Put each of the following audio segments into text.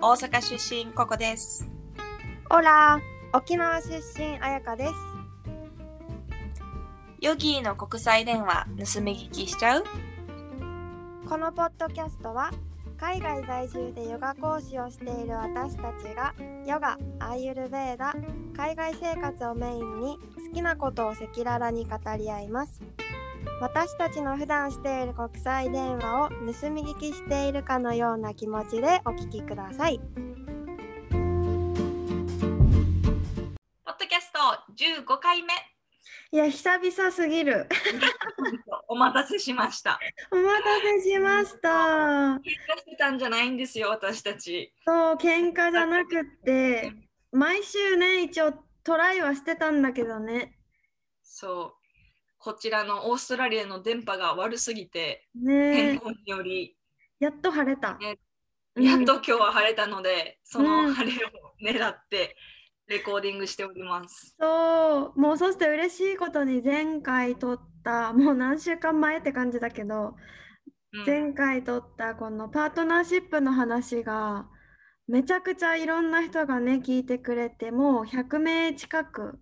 大阪出身ココです。オラ沖縄出身あやかです。ヨギーの国際電話盗み聞きしちゃう？このポッドキャストは海外在住でヨガ講師をしている私たちがヨガ、アーユルベーダ、海外生活をメインに好きなことを赤裸々に語り合います私たちの普段している国際電話を盗み聞きしているかのような気持ちでお聞きくださいポッドキャスト15回目。いや久々すぎる お待たせしました。お待たせしました喧嘩してたんじゃないんですよ、私たち。そう喧嘩じゃなくって毎週ね一応トライはしてたんだけどねそう。こちらのオーストラリアの電波が悪すぎて、天候により、やっと晴れた、ね。うん。やっと今日は晴れたので、そうん。の晴れを狙ってレコーディングしております。そう。もうそして嬉しいことに前回撮ったもう何週間前って感じだけどうん。前回撮ったこのパートナーシップの話がめちゃくちゃいろんな人がね聞いてくれてもう100名近く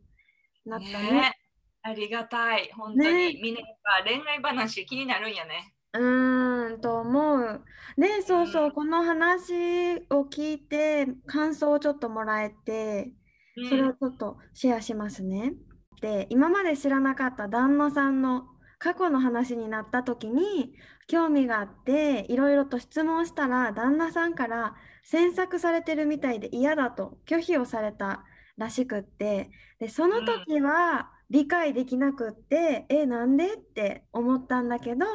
なったね。ねありがたい。本当に、ねみんなやっぱ恋愛話気になるんやね。うーんと思う。で、そうそうう、んこの話を聞いて感想をちょっともらえて、うんそれをちょっとシェアしますね。で、今まで知らなかった旦那さんの過去の話になった時に興味があって、いろいろと質問したら、旦那さんから詮索されてるみたいで嫌だと拒否をされたらしくって、で、その時は理解できなくって、え、なんで？って思ったんだけど、っ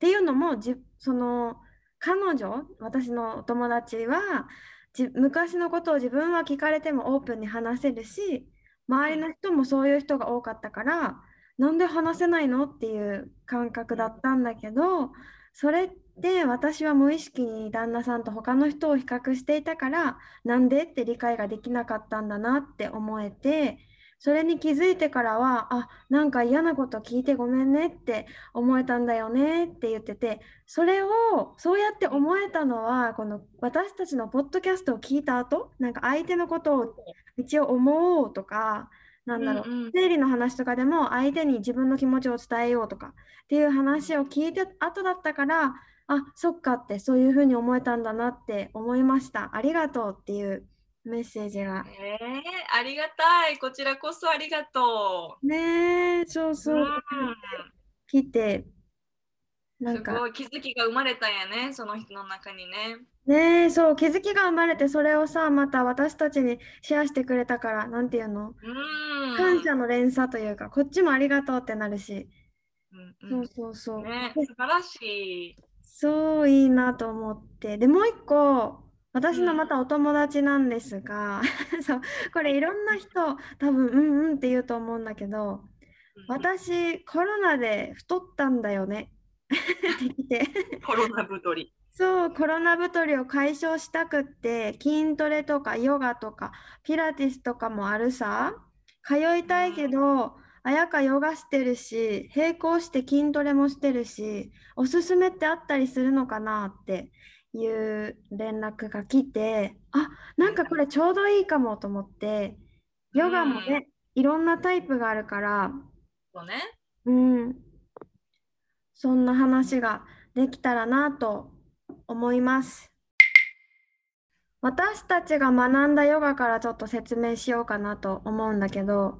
ていうのもじその彼女私のお友達は昔のことを自分は聞かれてもオープンに話せるし周りの人もそういう人が多かったからなんで話せないの？っていう感覚だったんだけどそれって私は無意識に旦那さんと他の人を比較していたからなんで？って理解ができなかったんだなって思えてそれに気づいてからはあなんか嫌なこと聞いてごめんねって思えたんだよねって言っててそれをそうやって思えたのはこの私たちのポッドキャストを聞いた後なんか相手のことを一応思おうとかなんだろううんうん。生理の話とかでも相手に自分の気持ちを伝えようとかっていう話を聞いて後だったからあそっかってそういうふうに思えたんだなって思いました。ありがとうっていうメッセージがえー、ありがたい。こちらこそありがとねえそうう。そううん来てなんかすごい気づきが生まれたんやね、その人の中にね。ねえ、そう、気づきが生まれて、それをさ、また私たちにシェアしてくれたから、なんていうの？うん。感謝の連鎖というか、こっちもありがとうってなるし、うんうんそうそうそう。ね、で素晴らしい。そういいなと思って。で、もう一個、私のうんまたお友達なんですが、そう、これいろんな人、多分、うんうんって言うと思うんだけど、うん私、コロナで太ったんだよね。ってきて。コロナ太り。そう、コロナ太りを解消したくって、筋トレとかヨガとかピラティスとかもあるさ。通いたいけど、あやかヨガしてるし、並行して筋トレもしてるし、おすすめってあったりするのかなっていう連絡が来て、あ、なんかこれちょうどいいかもと思って、ヨガもね、いろんなタイプがあるから、そうね。うん。そんな話ができたらなと思います。私たちが学んだヨガからちょっと説明しようかなと思うんだけど、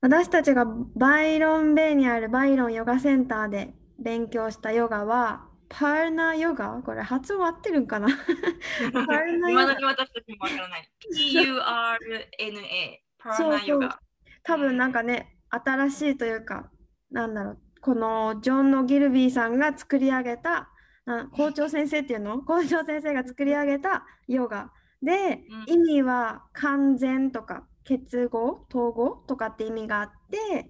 私たちがバイロンベイにあるバイロンヨガセンターで勉強したヨガは、パーナヨガ？これ発音合ってるんかな？パーナいヨガ私たちもわからない。P-U-R-N-A。パーナヨガ。多分なんかね、新しいというか、なんだろう、このジョン・のギルビーさんが作り上げた、な校長先生っていうの？校長先生が作り上げたヨガ。で、うん意味は完全とか結合、統合とかって意味があって、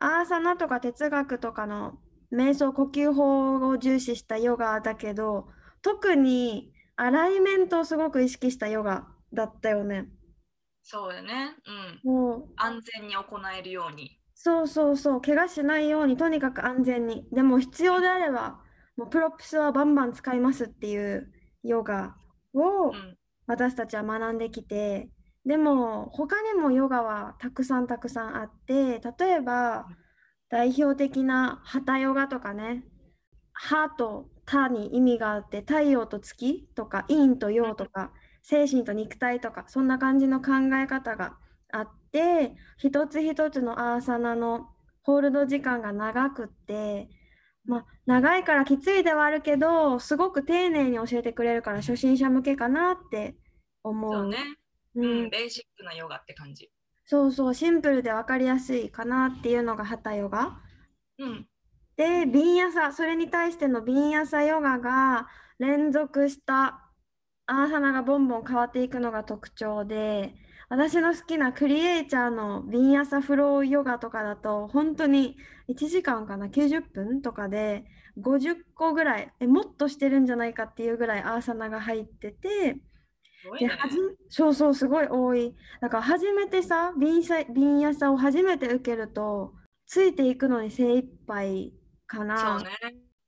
アーサナとか哲学とかの瞑想呼吸法を重視したヨガだけど、特にアライメントをすごく意識したヨガだったよね。そうだね。うん。もう安全に行えるように。そうそうそう、怪我しないようにとにかく安全に。でも必要であれば、もう props はバンバン使いますっていうヨガをうん私たちは学んできて、でも他にもヨガはたくさんたくさんあって、例えば代表的なハタヨガとかね、ハとタに意味があって、太陽と月とか、陰と陽とか、精神と肉体とか、そんな感じの考え方があって、一つ一つのアーサナのホールド時間が長くって、まあ、長いからきついではあるけど、すごく丁寧に教えてくれるから初心者向けかなって思う。そうね、ううんん、ベーシックなヨガって感じ。そうそう、シンプルで分かりやすいかなっていうのがハタヨガ。うん、で、ビンヤサ、それに対してのビンヤサヨガが連続したアーサナがボンボン変わっていくのが特徴で、私の好きなクリエイチャーのビンヤサフローヨガとかだと、本当に1時間かな、90分とかで50個ぐらい、え、もっとしてるんじゃないかっていうぐらいアーサナが入ってて、で。はじそうそう、すごい多い。だから初めてさ、ビンサ、ビンヤサを初めて受けると、ついていくのに精一杯かな。そうね。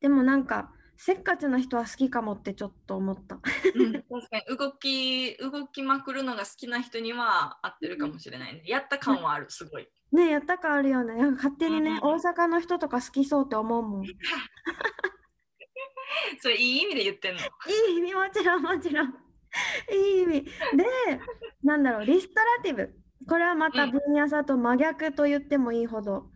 でもなんか、せっかちな人は好きかもってちょっと思った。うん、確かに動き動きまくるのが好きな人には合ってるかもしれないね。やった感はある、すごい。ねやったかあるよね。勝手にね、うん大阪の人とか好きそうって思うもん。い それいい意味で言ってんの？い意味、もちろん、もちろん。いい意味。で、なんだろう、リストラティブ。これはまたうんビンヤサと真逆と言ってもいいほど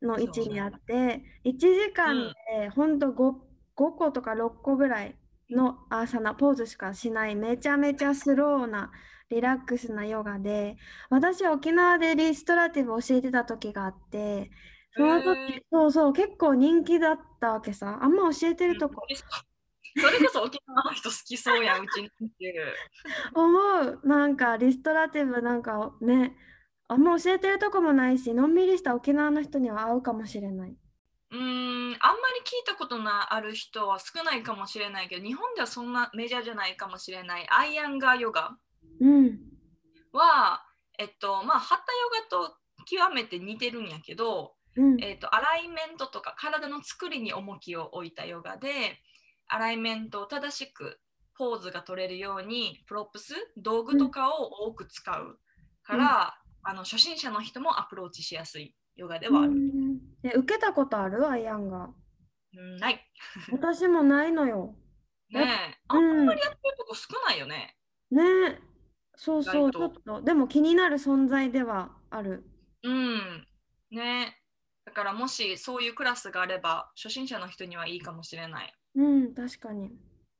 の位置にあって、1時間でほんと 5, 5個とか6個ぐらいのアーサナ、ポーズしかしない、めちゃめちゃスローな、リラックスなヨガで、私は沖縄でリストラティブ教えてた時があって、そのへ時、そうそう、結構人気だったわけさ。あんま教えてるとこそれこそ沖縄の人好きそうやん、うちにっていう。思う。なんかリストラティブなんかね、あんま教えてるとこもないし、のんびりした沖縄の人には合うかもしれない。うーん、あんまり聞いたことのある人は少ないかもしれないけど、日本ではそんなメジャーじゃないかもしれない。アイアンガーヨガうん。は、えっと、まあ、ハッタヨガと極めて似てるんやけど、うん。えっと、アライメントとか体の作りに重きを置いたヨガで、アライメントを正しくポーズが取れるように、 props、道具とかを多く使うから、あの初心者の人もアプローチしやすいヨガではある。うんえ受けたことあるアイアンが？うんない。私もないのよ。ねえ、あうんんまりやってるとこ少ないよね。ねそうそう、ちょっと。でも気になる存在ではある。うん。ねだからもしそういうクラスがあれば、初心者の人にはいいかもしれない。うん、確かに。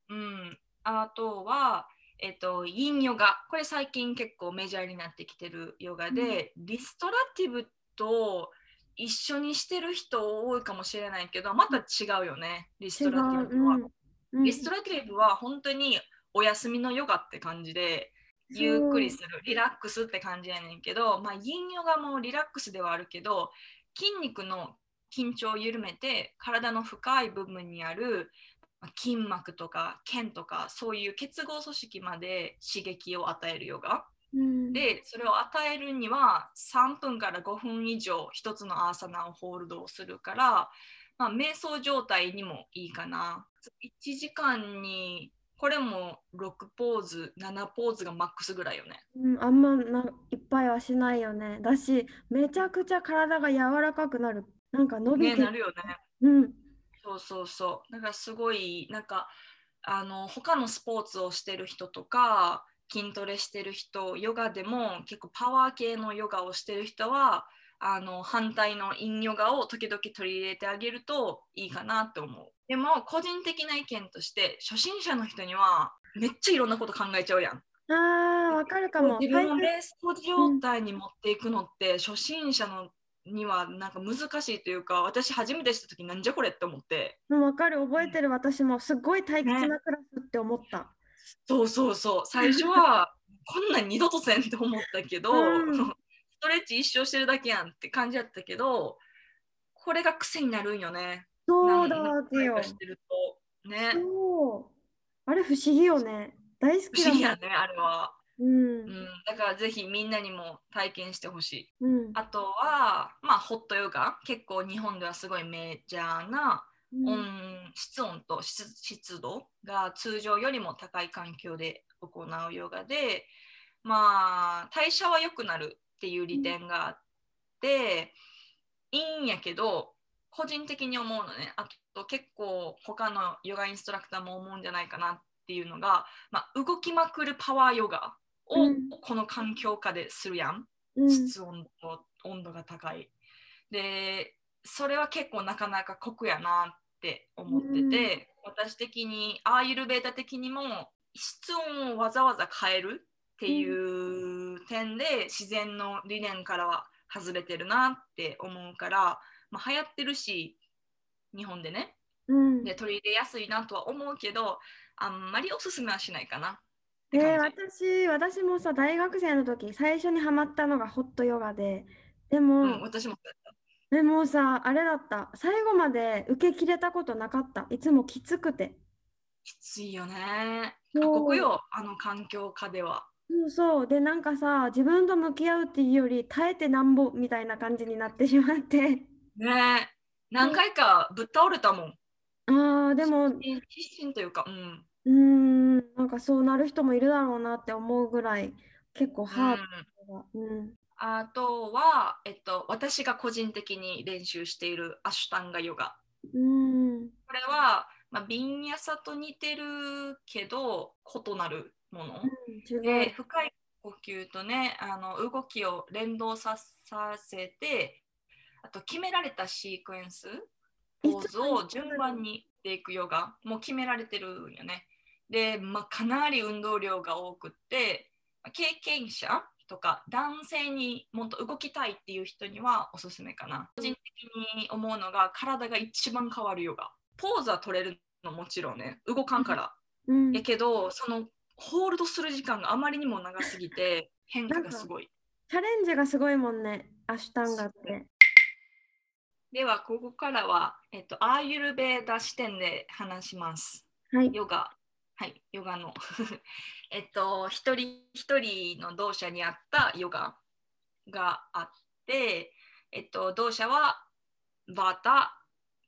うん。あとは、えっと、インヨガ。これ最近結構メジャーになってきてるヨガで、リストラティブと一緒にしてる人多いかもしれないけど、また違うよね。リス。トラティブは。うんうんリストラティブは本当にお休みのヨガって感じで、ゆっくりする、リラックスって感じやねんけど、まあ、インヨガもリラックスではあるけど、筋肉の緊張を緩めて、体の深い部分にあるまあ筋膜とか腱とか、そういう結合組織まで刺激を与えるヨガ。うんで、それを与えるには3分から5分以上一つのアーサナをホールドをするから、まあ、瞑想状態にもいいかな。1時間にこれも6ポーズ、7ポーズがマックスぐらいよね。うん、あんまないっぱいはしないよね。だし、めちゃくちゃ体が柔らかくなる。なんか伸びね、てなるよね。うん。そうそうそう。だからすごい、なんか、あの、他のスポーツをしてる人とか、筋トレしてる人、ヨガでも結構パワー系のヨガをしてる人は、あの反対のインヨガを時々取り入れてあげるといいかなって思う。でも個人的な意見として初心者の人にはめっちゃいろんなこと考えちゃうやん。ああ、わかるかも。自分を最ベース状態に持っていくのって初心者のにはなんか難しいというか私初めてした時なんじゃこれって思って。わかる、覚えてる。私もすっごい退屈なクラスって思った。そうそうそう。最初は こんなん二度とせんって思ったけど、うん。ストレッチ一生してるだけやんって感じやったけどこれが癖になるんよね。そうだ何わけよ。してると。ね。あれ不思議よね。大好き不思議やねあれは、うん。うん、だからぜひみんなにも体験してほしい。うん。あとはまあホットヨガ。結構日本ではすごいメジャーなうん。温室温と湿湿度が通常よりも高い環境で行うヨガで、まあ、代謝は良くなるっていう利点があって、いいんやけど、個人的に思うのね、あと結構他のヨガインストラクターも思うんじゃないかなっていうのが、まあ、動きまくるパワーヨガをうんこの環境下でするやん。うん室温と温度が高い。で、それは結構なかなか酷やなって思ってて、私的に、アーユルベータ的にも室温をわざわざ変えるっていう点で自然の理念からは外れてるなって思うから、まあ、流行ってるし、日本でね、うんで取り入れやすいなとは思うけど、あんまりおすすめはしないかな。えー感じ私、私もさ、大学生の時、最初にハマったのがホットヨガで、でうん、も、私も。でもさ、あれだった。最後まで受け切れたことなかった。いつもきつくて。きついよね。過酷よ、あの環境下では。そうそう。で、なんかさ、自分と向き合うっていうより、耐えてなんぼみたいな感じになってしまって。ねえ何回かぶっ倒れたもん。ああ、でも、う必死というか、うん。ーん、なんかそうなる人もいるだろうなって思うぐらい、結構ハードだ。うん。あとは、えっと、私が個人的に練習しているアシュタンガヨガ。うん。これは、まあ、ビンヤサと似てるけど異なるもの。違でう。深い呼吸とねあの動きを連動ささせてあと決められたシークエンスポーズを順番にしていくヨガもう決められてるんよね。で、まあ、かなり運動量が多くってまあ経験者とか男性にもっと動きたいっていう人にはおすすめかな。個人的に思うのが体が一番変わるヨガ。ポーズは取れるのもちろんね動かんから。うん。やけどそのホールドする時間があまりにも長すぎて変化がすごい。チャレンジがすごいもんね、アシュタンガって。ではここからは、えっと、アーユルベーダ視点で話します。はい。ヨガ。はい、ヨガの。えっと、一人一人の動作に合ったヨガがあって、えっと、動作はバータ、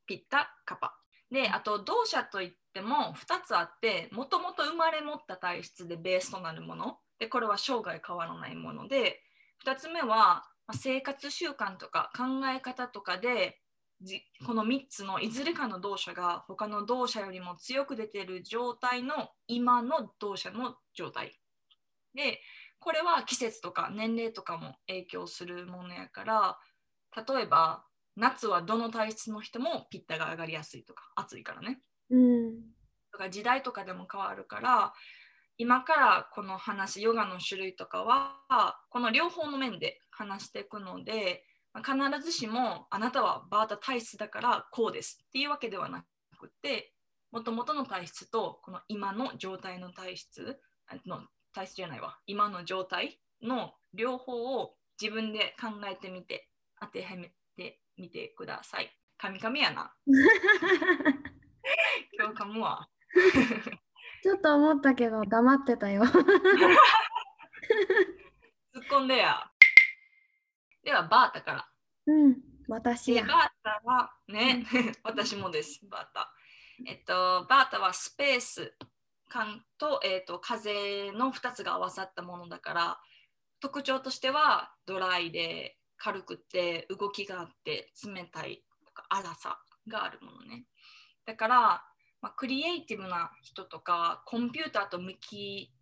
ピッタ、カパ。で、あと動作といっても2つあって、もともと生まれ持った体質でベースとなるもの。で、これは生涯変わらないもので、2つ目はまあ生活習慣とか考え方とかでじこの3つのいずれかの動作が他の動作よりも強く出ている状態の今の動作の状態でこれは季節とか年齢とかも影響するものやから例えば夏はどの体質の人もピッタが上がりやすいとか暑いからねうん。とか時代とかでも変わるから今からこの話ヨガの種類とかはこの両方の面で話していくのでまあ必ずしもあなたはバータ体質だからこうですっていうわけではなくてもともとの体質とこの今の状態の体質あの体質じゃないわ今の状態の両方を自分で考えてみて当てはめてみてください。神々やな。今日噛むわ。ちょっと思ったけど、黙ってたよ。突っ込んでや。では、バータから。うん。私。バータはね、私もです、バータ。えっと、バータはスペース感と,、えっと風の2つが合わさったものだから、特徴としてはドライで軽くて動きがあって冷たいとか粗さがあるものね。だから、まあ、クリエイティブな人とかコンピューターと向き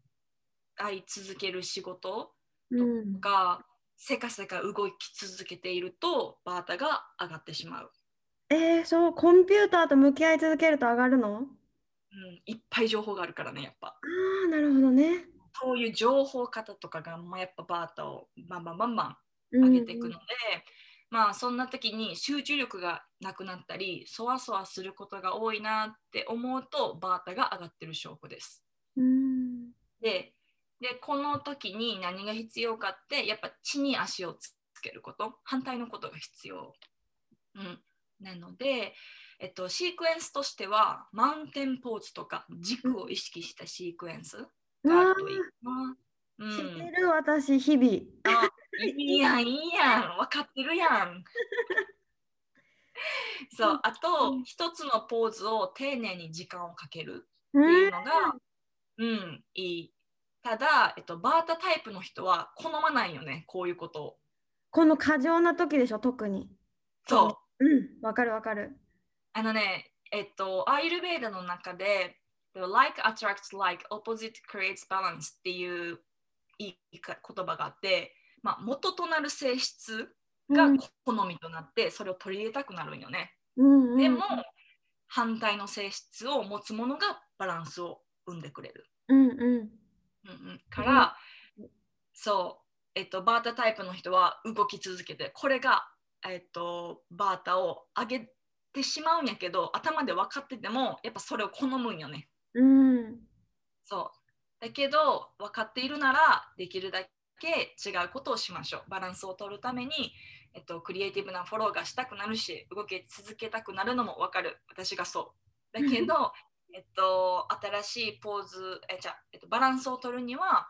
合い続ける仕事うん。がせかせか動き続けているとバータが上がってしまう、えー、そう、コンピューターと向き合い続けると上がるの？うん、いっぱい情報があるからねやっぱああ、なるほどね。そういう情報方とかが、まあ、やっぱバータをバンバンバンバンうん上げていくので、まあそんな時に集中力がなくなったりそわそわすることが多いなって思うとバータが上がってる証拠ですうん。ででこの時に何が必要かってやっぱ地に足をつけること。反対のことが必要、うん、なので、えっと、シークエンスとしてはマウンテンポーズとか軸を意識したシークエンスがあるといいな、う知っんて、る私、日々。いいやんいいやん。分かってるやん。そうあと一つのポーズを丁寧に時間をかけるっていうのが、うん、いい。ただ、えっと、バータタイプの人は好まないよね、こういうことを。この過剰な時でしょ、特に。そう。うん、わかるわかる。あのね、えっと、アイルベーダの中で、like attracts like, opposite creates balance っていういい言葉があって、まあ、元となる性質がうん好みとなって、それを取り入れたくなるんよね。うんうん、でも、反対の性質を持つものがバランスを生んでくれる。うんうん。うんうん、から、そう、えっと、バータタイプの人は動き続けて、これが、えっと、バータを上げてしまうんやけど、頭で分かってても、やっぱそれを好むんよね。うん。そう。だけど、分かっているなら、できるだけ違うことをしましょう。バランスを取るために、えっと、クリエイティブなフォローがしたくなるし、動き続けたくなるのも分かる。私がそう。だけど、えっと、新しいポーズ、えじゃあえっと、バランスを取るには、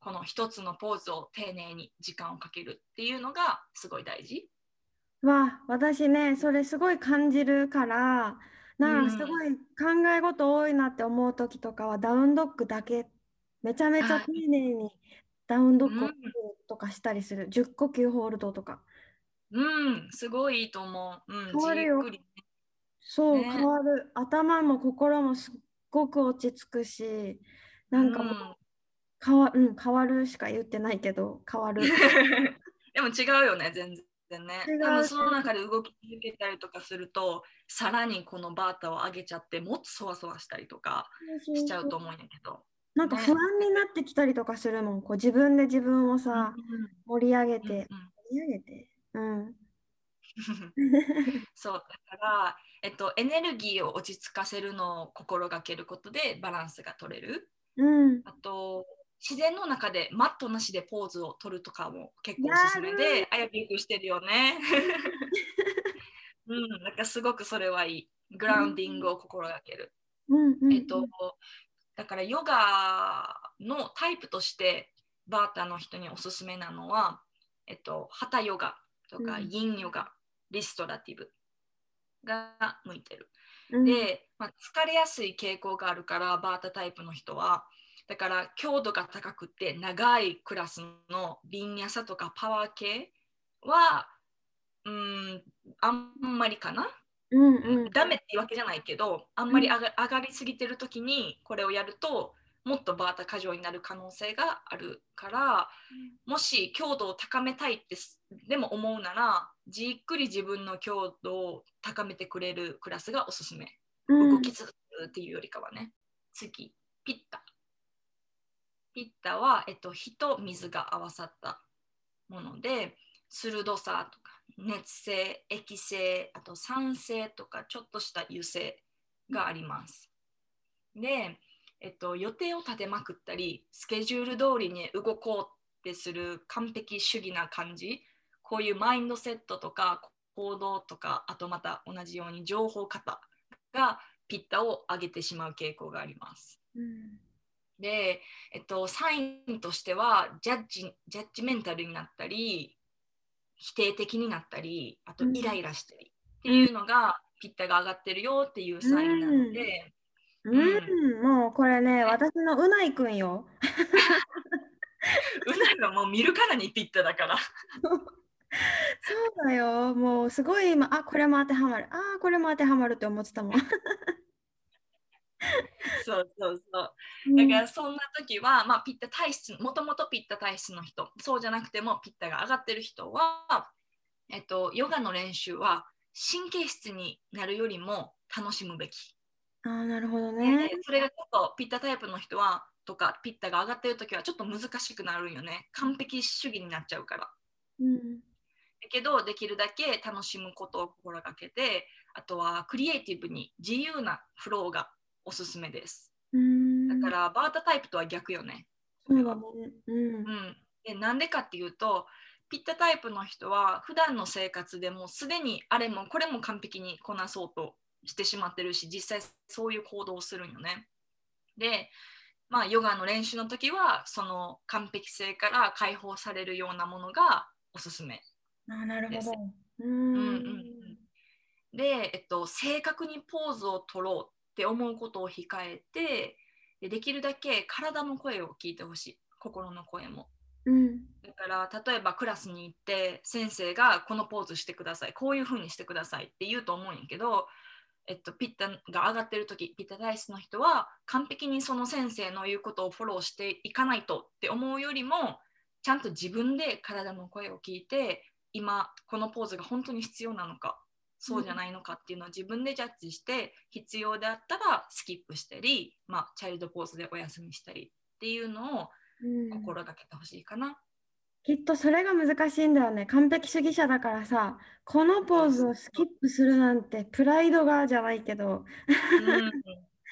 この一つのポーズを丁寧に時間をかけるっていうのがすごい大事。わあ、私ね、それすごい感じるから、なんかすごい考え事多いなって思う時とかはダウンドッグだけ、めちゃめちゃあ丁寧にダウンドッグとかしたりする。10呼吸ホールドとか。うん、すごいいいと思う。うん、じっくりそう、ね変わる。頭も心もすっごく落ち着くし、なんかもううん変わ、うん、変わるしか言ってないけど、変わる。でも違うよね、全然ね違う。多分その中で動き続けたりとかすると、さらにこのバータを上げちゃって、もっとそわそわしたりとかしちゃうと思うんやけど。ねなんか不安になってきたりとかするもん。こう自分で自分をさ、盛り上げうんうんて、盛り上げて。うん。そうだから、えっと、エネルギーを落ち着かせるのを心がけることでバランスが取れる。うん。あと、自然の中でマットなしでポーズを取るとかも結構おすすめやで、あやぴよくしてるよね。うん、なんかすごくそれはいい。グラウンディングを心がける。うんうんえっと、だからヨガのタイプとしてバータの人におすすめなのは、えっと、ハタヨガとかうんインヨガ、リストラティブが向いてる。うんで、まあ、疲れやすい傾向があるからバータタイプの人はだから強度が高くて長いクラスのビンヤサとかパワー系はうんあんまりかな、うんうん。ダメっていうわけじゃないけどあんまり上がりすぎてる時にこれをやるともっとバータ過剰になる可能性があるからもし強度を高めたいってすでも思うならじっくり自分の強度を高めてくれるクラスがおすすめ。うん動き続けるっていうよりかはね。次、ピッタ。ピッタは、えっと、火と水が合わさったもので、鋭さとか熱性、液性、あと酸性とかちょっとした油性があります。で、えっと、予定を立てまくったり、スケジュール通りに動こうってする完璧主義な感じ、こういうマインドセットとか行動とか、あとまた同じように情報型がピッタを上げてしまう傾向があります。うん。で、えっと、サインとしてはジャッジジャッジメンタルになったり否定的になったりあとうんイライラしたりっていうのが、ピッタが上がってるよっていうサインなので、うん、もうこれね、私のうないくんよ。うながもう見るからにピッタだから。そうだよ。もうすごい今、あ、これも当てはまる。あ、これも当てはまるって思ってたもん。そうそうそう。うんだからそんな時は、まあ、ピッタ体質、もともとピッタ体質の人、そうじゃなくてもピッタが上がってる人は、えっと、ヨガの練習は神経質になるよりも楽しむべき。あー、なるほどでね。それがちょっとピッタタイプの人は、とかピッタが上がってる時はちょっと難しくなるんよね。完璧主義になっちゃうから。うん。だけど、できるだけ楽しむことを心がけて、あとはクリエイティブに自由なフローがおすすめです。うん。だから、バータタイプとは逆よね。そうだね。うんう。ん、でなんでかっていうとピッタタイプの人は普段の生活でもすでにあれもこれも完璧にこなそうとしてしまってるし実際そういう行動をするんよね。でまあヨガの練習の時はその完璧性から解放されるようなものがおすすめ。あー、なるほど。ううんうんん。うんで、えっと、正確にポーズを取ろうって思うことを控えてでできるだけ体の声を聞いてほしい心の声も。うんだから例えばクラスに行って先生がこのポーズしてくださいこういう風にしてくださいって言うと思うんやけど、えっと、ピッタが上がってる時ピッタダイスの人は完璧にその先生の言うことをフォローしていかないとって思うよりもちゃんと自分で体の声を聞いて今このポーズが本当に必要なのかそうじゃないのかっていうのを自分でジャッジして必要であったらスキップしたり、まあ、チャイルドポーズでお休みしたりっていうのをうん心がけてほしいかな。きっとそれが難しいんだよね。完璧主義者だからさ、このポーズをスキップするなんてプライドがじゃないけど。うん、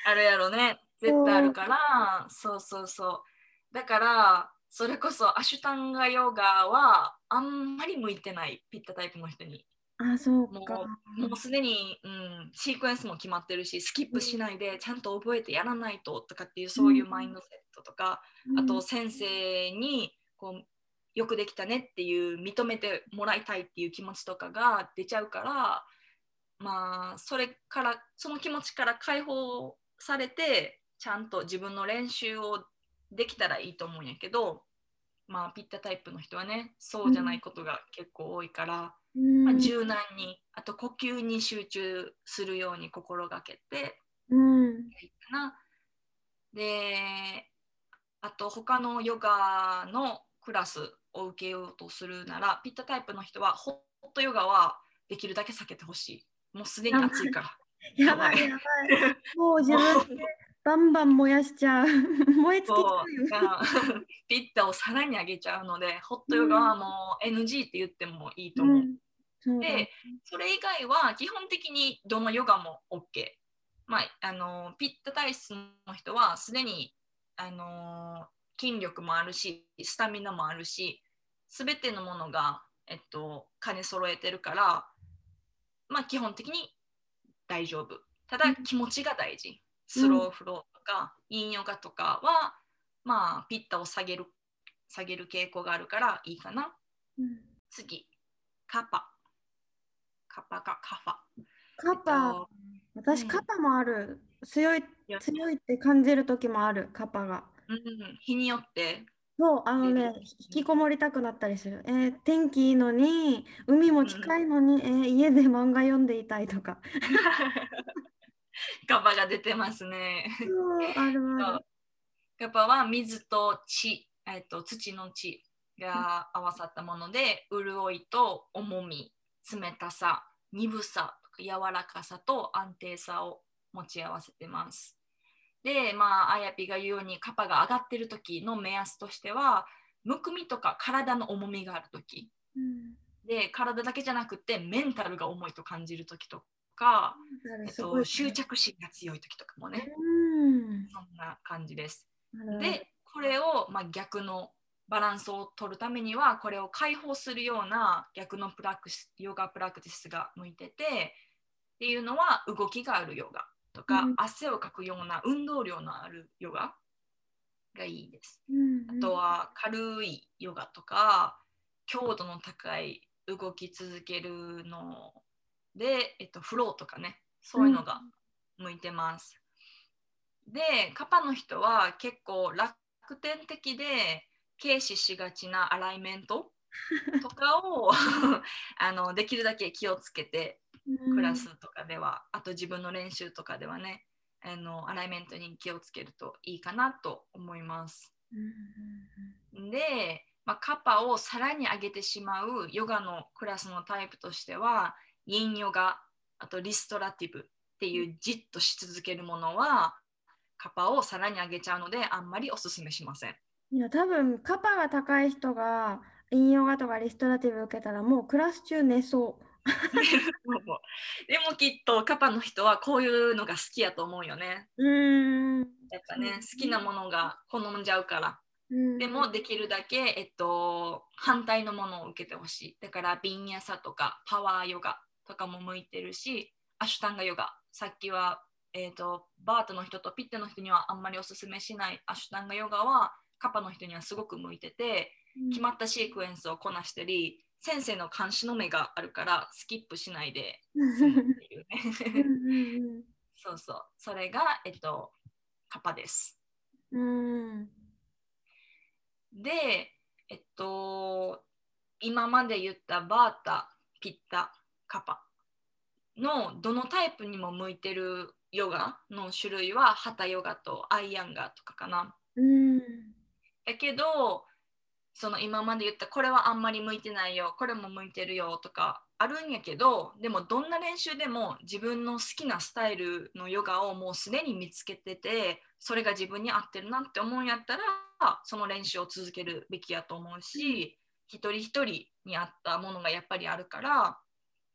あるやろね。絶対あるから。そうそうそう。だからそれこそアシュタンガヨガはあんまり向いてないピッタタイプの人に。あ、そうもか。うもうすでに、うん、シークエンスも決まってるしスキップしないでちゃんと覚えてやらないととかっていうそういうマインドセットとか、あと先生にこうよくできたねっていう認めてもらいたいっていう気持ちとかが出ちゃうからまあそれからその気持ちから解放されてちゃんと自分の練習をできたらいいと思うんやけどまあピッタタイプの人はねそうじゃないことが結構多いから、うん、まあ、柔軟にあと呼吸に集中するように心がけてうん。いいかな。で、あと他のヨガのクラスを受けようとするなら、ピッタタイプの人はホットヨガはできるだけ避けてほしい。もうすでに暑いから。やばいやばい。もう自分でバンバン燃やしちゃう。燃え尽きちゃそううよ。ピッタをさらに上げちゃうので、ホットヨガはもう NG って言ってもいいと思う。うんで、それ以外は基本的にどのヨガも OK。まあ、あのピッタ体質の人はすでにあの筋力もあるし、スタミナもあるし、すべてのものが、えっと、兼ね揃えてるから、まあ、基本的に大丈夫。ただ気持ちが大事。スローフローとか、インヨガとかは、まあ、ピッタを下げる下げる傾向があるからいいかな。うん次、カパ。カパかカファ。カパ、えっとうん私カパもある。強いや強いって感じる時もある、カパが。うん、日によって、そう、あのね、引きこもりたくなったりする。えー天気いいのに、海も近いのに、えー家で漫画読んでいたいとか。カパが出てますね。そう、あるある。カパは水と地、えっと、土の地が合わさったもので、潤いと重み、冷たさ、鈍さ、柔らかさと安定さを持ち合わせてます。で、まあ、あやぴが言うように、カパが上がってる時の目安としては、むくみとか体の重みがある時。うん。で、体だけじゃなくて、メンタルが重いと感じる時とか、あるえっと、執着心が強い時とかもね、うん。そんな感じです。で、これを、まあ、逆のバランスを取るためには、これを解放するような逆の practice ヨガ practice が向いてて、っていうのは動きがあるヨガとか、うん汗をかくような運動量のあるヨガがいいです。うんあとは軽いヨガとか、強度の高い動き続けるので、えっと、フローとかね、そういうのが向いてます。で、カパの人は結構楽天的で軽視しがちなアライメントとかを あのできるだけ気をつけてクラスとかでは、あと自分の練習とかではねあのアライメントに気をつけるといいかなと思います。うんで、まあ、カパをさらに上げてしまうヨガのクラスのタイプとしてはインヨガあとリストラティブっていうじっとし続けるものはカパをさらに上げちゃうのであんまりおすすめしません。いや、多分カパが高い人がインヨガとかリストラティブ受けたらもうクラス中寝そ でもきっとカパの人はこういうのが好きやと思うよね。う。うん。やっぱね好きなものが好んじゃうから。うんでもできるだけ、えっと、反対のものを受けてほしい。だからビンヤサとかパワーヨガとかも向いてるし、アシュタンガヨガ。さっきは、えっとバートの人とピッテの人にはあんまりおすすめしないアシュタンガヨガはカパの人にはすごく向いてて、決まったシークエンスをこなしたり、先生の監視の目があるからスキップしないで。そうそう。それが、えっと、カパです。んうんで、えっと、今まで言ったバータ、ピッタ、カパのどのタイプにも向いてるヨガの種類はハタヨガとアイアンガとかかな。うんだけど、その今まで言ったこれはあんまり向いてないよ、これも向いてるよとかあるんやけど、でもどんな練習でも自分の好きなスタイルのヨガをもうすでに見つけてて、それが自分に合ってるなって思うんやったら、その練習を続けるべきやと思うし、一人一人に合ったものがやっぱりあるから、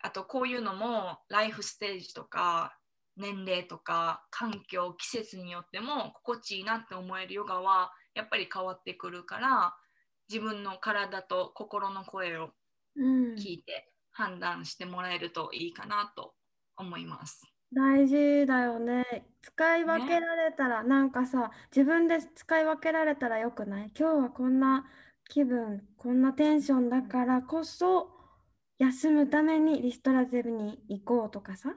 あとこういうのもライフステージとか年齢とか環境季節によっても心地いいなって思えるヨガはやっぱり変わってくるから自分の体と心の声をうん聞いて判断してもらえるといいかなと思います。大事だよね。使い分けられたら、なんかさ、自分で使い分けられたらよくない？今日はこんな気分、こんなテンションだからこそ、休むためにリストラティブに行こうとかさ。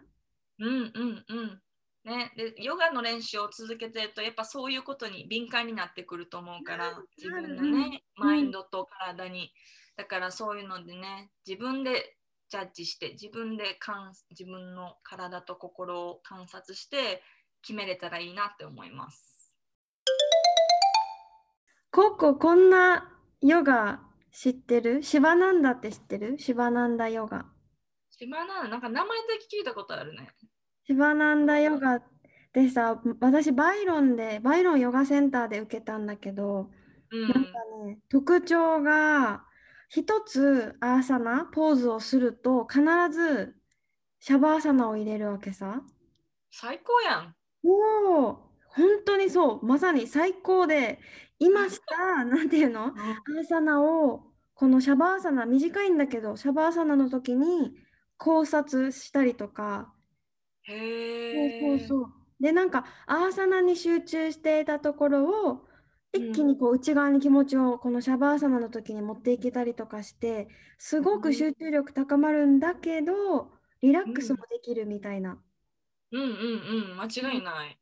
うんうんうん。ね、でヨガの練習を続けてるとやっぱそういうことに敏感になってくると思うから自分のねうんマインドと体にだからそういうのでね自分でジャッジして自分で観自分の体と心を観察して決めれたらいいなって思います。ココ、こんなヨガ知ってる？シバナンダって知ってる？シバナンダヨガ。島ななんか名前だけ聞いたことあるね。シバナンダヨガでさ、私バイロンで、バイロンヨガセンターで受けたんだけど、うんなんかね、特徴が一つアーサナ、ポーズをすると必ずシャバーサナを入れるわけさ。最高やん。おお、本当にそう、まさに最高で、今した、なんていうの？アーサナを、このシャバーサナ、短いんだけど、シャバーサナの時に考察したりとか、へえ。そうそうそう。で、なんか、アーサナに集中していたところを、一気にこう内側に気持ちをこのシャバーサナの時に持っていけたりとかして、すごく集中力高まるんだけど、リラックスもできるみたいな。うんうんうん、間違いない。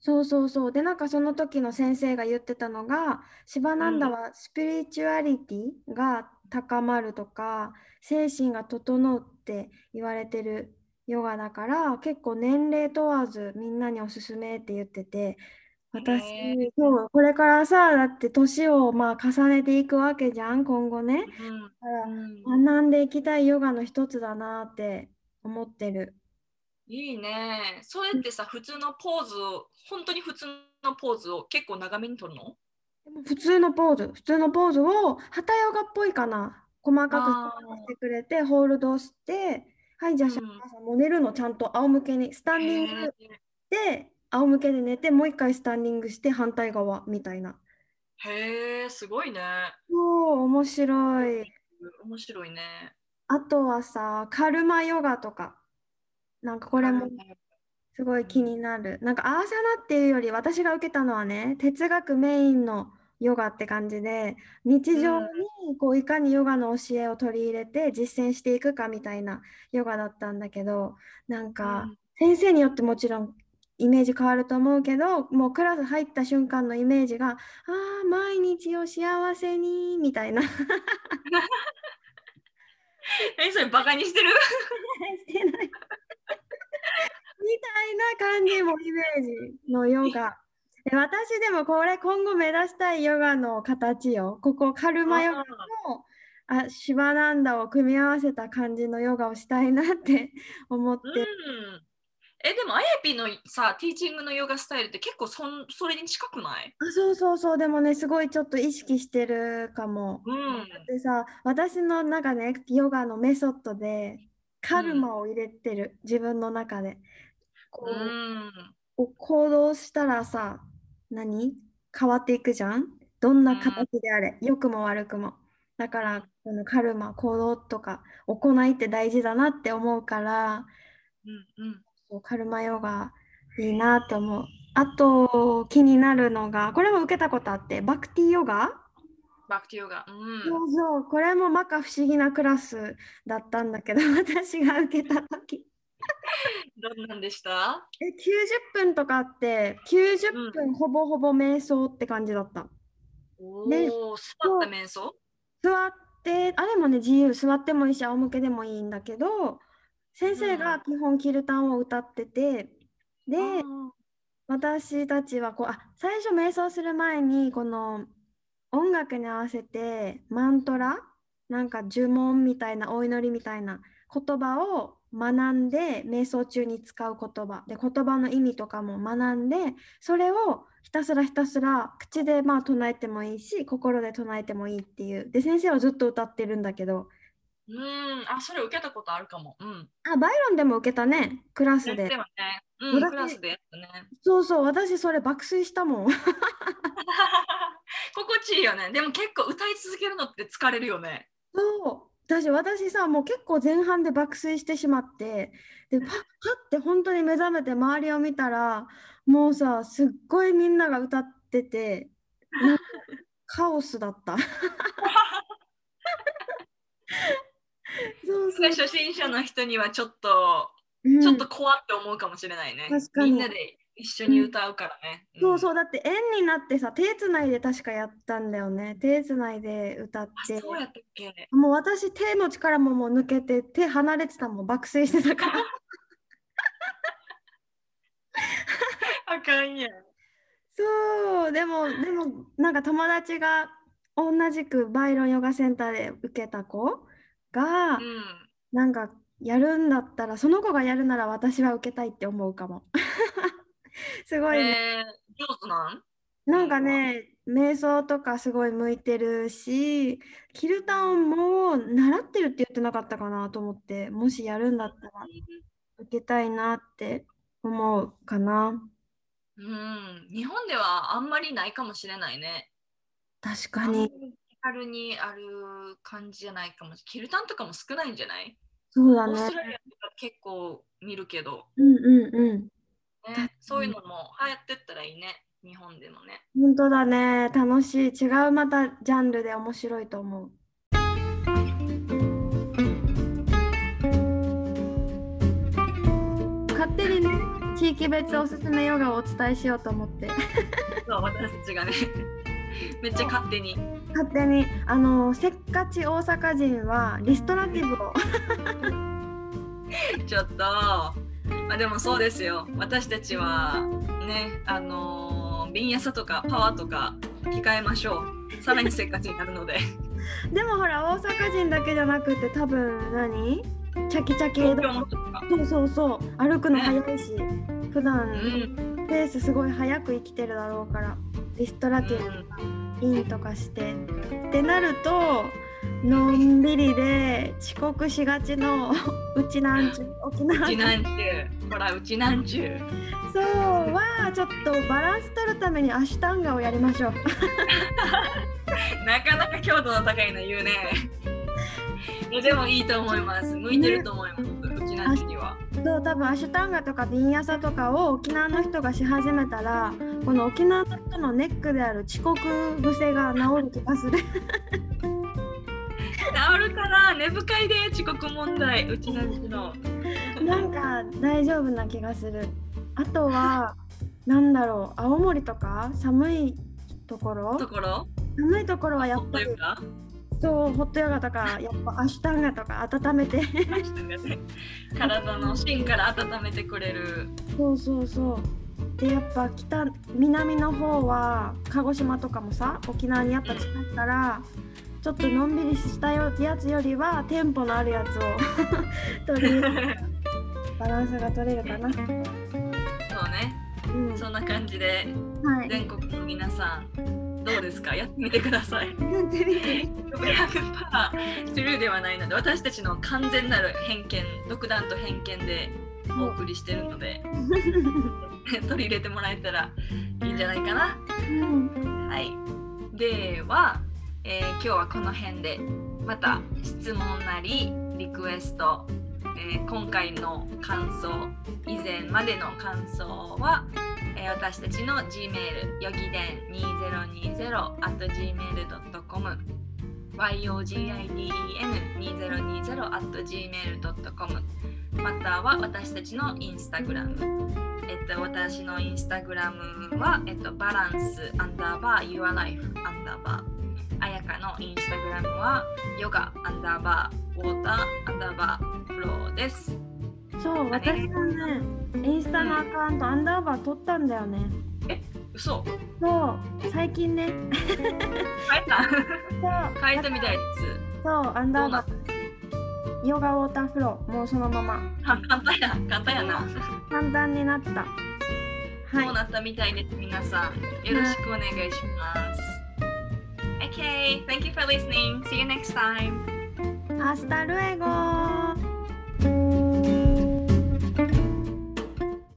そうそうそう。で、なんかその時の先生が言ってたのが、シバナンダうんはスピリチュアリティが高まるとか、精神が整うって言われてるヨガだから、結構年齢問わずみんなにおすすめって言ってて、私へー、これからさ、だって年をまあ重ねていくわけじゃん、今後ね。うんだからうん学んでいきたいヨガの一つだなって思ってる。いいね。それってさ、普通のポーズを、本当に普通のポーズを結構長めに撮るの？普通のポーズ、普通のポーズを、ハタヨガっぽいかな。細かくしてくれて、ホールドして、はい、じゃあ、うんシャンパンさんもう寝るのちゃんと仰向けに、スタンディングで、仰向けで寝て、もう一回スタンディングして、反対側みたいな。へえ、すごいね。そう、面白い。面白いね。あとはさ、カルマヨガとか、なんかこれもすごい気になる。なんかアーサナっていうより私が受けたのはね、哲学メインのヨガって感じで、日常にこういかにヨガの教えを取り入れて実践していくかみたいなヨガだったんだけど、なんかうん先生によってもちろんイメージ変わると思うけど、もうクラス入った瞬間のイメージが、ああ、毎日を幸せにみたいな。え、それバカにしてる？してない。みたいな感じもイメージのヨガ。で私でもこれ今後目指したいヨガの形よ。ここカルマヨガとあシバナンダを組み合わせた感じのヨガをしたいなって 思って。うん。え、でも、あやぴのさ、ティーチングのヨガスタイルって結構そんそれに近くない？あそうそうそう、でもね、すごいちょっと意識してるかも。うん。でさ、私の中ね、ヨガのメソッドでカルマを入れてる、自分の中で。こううん。こう行動したらさ、何？変わっていくじゃん？どんな形であれ、良くも悪くも。だから、このカルマ、行動とか行いって大事だなって思うから、うんうん。カルマヨガいいなって思う。あと気になるのが、これも受けたことあって、バクティヨガ？バクティオガ。うん。そうそう、これもまか不思議なクラスだったんだけど、私が受けた時 どんなんでした？え、90分とかあって、90分ほぼほぼ瞑想って感じだった。おね。お、座った瞑想？座って、あれもね、自由、座ってもいいし、仰向けでもいいんだけど、先生が基本キルタンを歌ってて、で、あ私たちはこう、あ、最初瞑想する前に、この音楽に合わせてマントラ、なんか呪文みたいな、お祈りみたいな言葉を学んで、瞑想中に使う言葉、で、言葉の意味とかも学んで、それをひたすらひたすら口でまあ唱えてもいいし、心で唱えてもいいっていう。で、先生はずっと歌ってるんだけど、ーうん、あ、それ受けたことあるかも。うん。あ、バイロンでも受けたね、クラスでやって。もね。うん、私クラスでやったね。そうそう、私それ爆睡したもん。心地いいよね。でも結構歌い続けるのって疲れるよね。そう。私、私さ、もう結構前半で爆睡してしまって、で、パッ、パッて本当に目覚めて周りを見たら、もうさ、すっごいみんなが歌ってて、なんかカオスだった。そうそう。初心者の人にはちょっと、うんちょっと怖って思うかもしれないね。みんなで一緒に歌うからね。そうそう、だって円になってさ、手つないで確かやったんだよね。手つないで歌っあ、て。そうやったっけ？もう私、手の力ももう抜けて、手離れてたもん、爆睡してたから。あかんやん。そう、でも、でも、なんか友達が同じくバイロンヨガセンターで受けた子が、うん。なんかやるんだったら、その子がやるなら私は受けたいって思うかも。すごいね。えー、上手なん？なんかね、瞑想とかすごい向いてるし、キルタンも習ってるって言ってなかったかなと思って、もしやるんだったら受けたいなって思うかな。うん。日本ではあんまりないかもしれないね。確かに。気軽にある感じじゃないかもしれない。キルタンとかも少ないんじゃない？そうだオーストね。ラリアとか結構見るけど、うんうんうん。ね、そういうのも流行ってったらいいね。日本でもね。本当だね。楽しい。違うまたジャンルで面白いと思う。勝手にね、地域別おすすめヨガをお伝えしようと思って。そう、私たちがね。めっちゃ勝手に。勝手に、あの、せっかち大阪人はリストラティブを。ちょっと、まあでもそうですよ。私たちはね、あのー、ビンヤサとかパワーとか控えましょう。さらにせっかちになるので。でもほら、大阪人だけじゃなくて多分何？チャキチャキ。そうそうそう。歩くのね早いし、普段うん。ペースすごい早く生きてるだろうから、リストラティブとかインとかして。ってなると、のんびりで遅刻しがちのうちなんちゅう沖う縄ちなんちゅう。ほら、うちなんちゅう。そうはちょっとバランス取るためにアシュタンガをやりましょう。なかなか強度の高いの言うね。いやでもいいと思います。向いてると思います。うちなんちゅうには。そう多分アシュタンガとかビンヤサとかを沖縄の人がし始めたらこの沖縄の人のネックである遅刻癖が治る気がする。治るかな？根深いで遅刻問題。うちなんちゅうの。なんか大丈夫な気がする。あとはなんだろう青森とか寒いところ？ところ？寒いところはやっぱり。そうホットヨガとかやっぱアシュタンガとか温めて体の芯から温めてくれる。そうそうそう。でやっぱ北南の方は鹿児島とかもさ沖縄にやっぱ近いからちょっとのんびりしたよやつよりはテンポのあるやつを 取りバランスが取れるかな。そうね。うん、そんな感じではい。全国の皆さんどうですか？やってみてください。やってみて100%スルーではないので私たちの完全なる偏見独断と偏見でお送りしてるので 取り入れてもらえたらいいんじゃないかな。うんはい。では、えー今日はこの辺でまた質問なりリクエスト、えー今回の感想以前までの感想は、えー私たちの Gmail よぎでん2020 at gmail.com yogiden2020 at gmail.com または私たちのインスタグラム。えっと、私のインスタグラムは、えっと、バランスアンダーバー Your Life アンダーバー。あやかのインスタグラムはヨガアンダーバー。ウォーターアンダーバーフローです。そう、私もね、インスタのアカウント、アンダーバー取ったんだよね。嘘？そう、最近ね。変えた？そう、変えたみたいです。そう、アンダーバー。ヨガウォーターフロー、もうそのまま。あ簡単や、簡単やな。簡単になった。はいそう。なったみたいです、皆さん。よろしくお願いします。Okay, thank you for listening. See you next time. hasta luego.